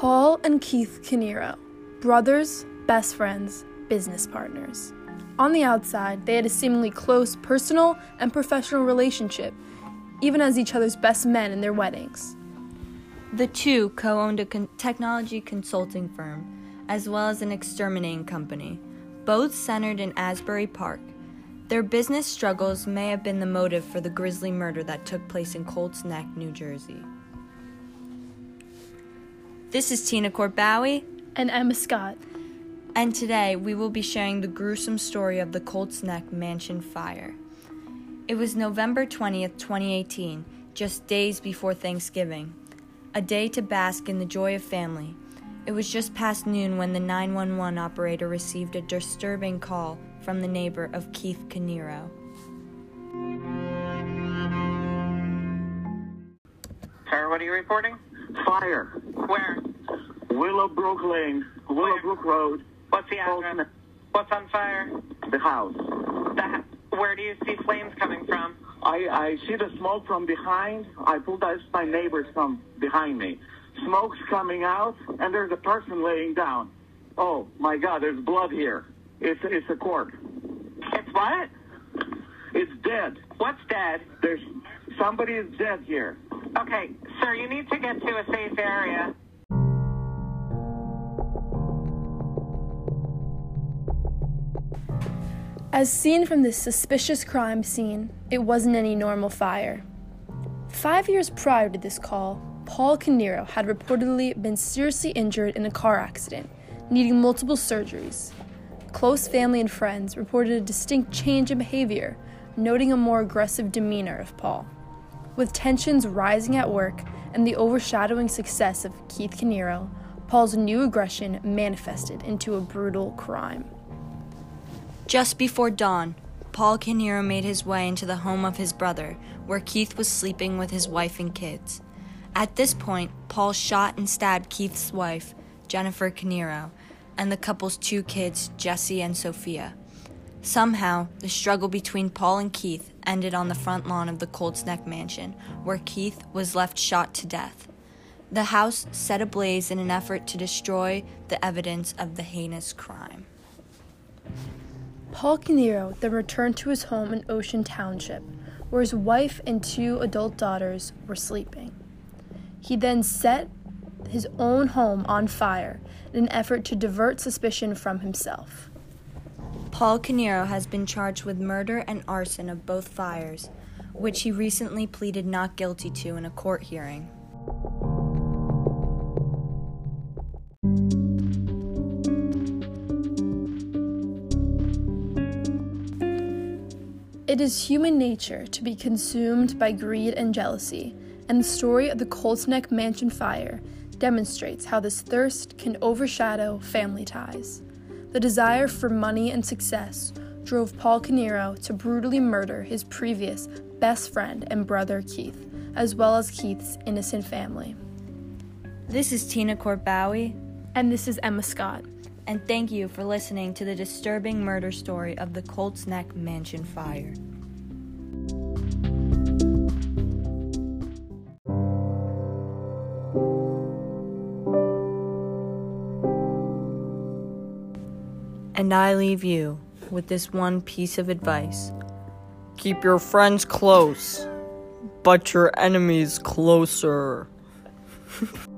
Paul and Keith Caneiro, brothers, best friends, business partners. On the outside, they had a seemingly close personal and professional relationship, even as each other's best men in their weddings. The two co owned a con- technology consulting firm, as well as an exterminating company, both centered in Asbury Park. Their business struggles may have been the motive for the grisly murder that took place in Colts Neck, New Jersey. This is Tina Corbowie, And Emma Scott. and today we will be sharing the gruesome story of the Colts Neck Mansion fire. It was November 20th, 2018, just days before Thanksgiving, a day to bask in the joy of family. It was just past noon when the 911 operator received a disturbing call from the neighbor of Keith Caneiro. Sir, what are you reporting? Fire. Where? Willowbrook Lane, Willowbrook Road, What's the address? What's on fire? the house. The, ha- where do you see flames coming from? I, I see the smoke from behind. I pulled out my neighbors from behind me. Smoke's coming out, and there's a person laying down. Oh my God, there's blood here. It's it's a corpse. It's what? It's dead. What's dead? There's somebody is dead here. Okay, sir, you need to get to a safe area. As seen from this suspicious crime scene, it wasn't any normal fire. Five years prior to this call, Paul Caneiro had reportedly been seriously injured in a car accident, needing multiple surgeries. Close family and friends reported a distinct change in behavior, noting a more aggressive demeanor of Paul. With tensions rising at work and the overshadowing success of Keith Caneiro, Paul's new aggression manifested into a brutal crime. Just before dawn, Paul Caneiro made his way into the home of his brother, where Keith was sleeping with his wife and kids. At this point, Paul shot and stabbed Keith's wife, Jennifer Caneiro, and the couple's two kids, Jesse and Sophia. Somehow, the struggle between Paul and Keith ended on the front lawn of the Colts Neck mansion, where Keith was left shot to death. The house set ablaze in an effort to destroy the evidence of the heinous crime. Paul Caneiro then returned to his home in Ocean Township, where his wife and two adult daughters were sleeping. He then set his own home on fire in an effort to divert suspicion from himself. Paul Caneiro has been charged with murder and arson of both fires, which he recently pleaded not guilty to in a court hearing. It is human nature to be consumed by greed and jealousy, and the story of the Colts Neck Mansion fire demonstrates how this thirst can overshadow family ties. The desire for money and success drove Paul Caneiro to brutally murder his previous best friend and brother Keith, as well as Keith's innocent family. This is Tina Corbowie, And this is Emma Scott. and thank you for listening to the disturbing murder story of the Colts Neck Mansion fire. And I leave you with this one piece of advice keep your friends close, but your enemies closer.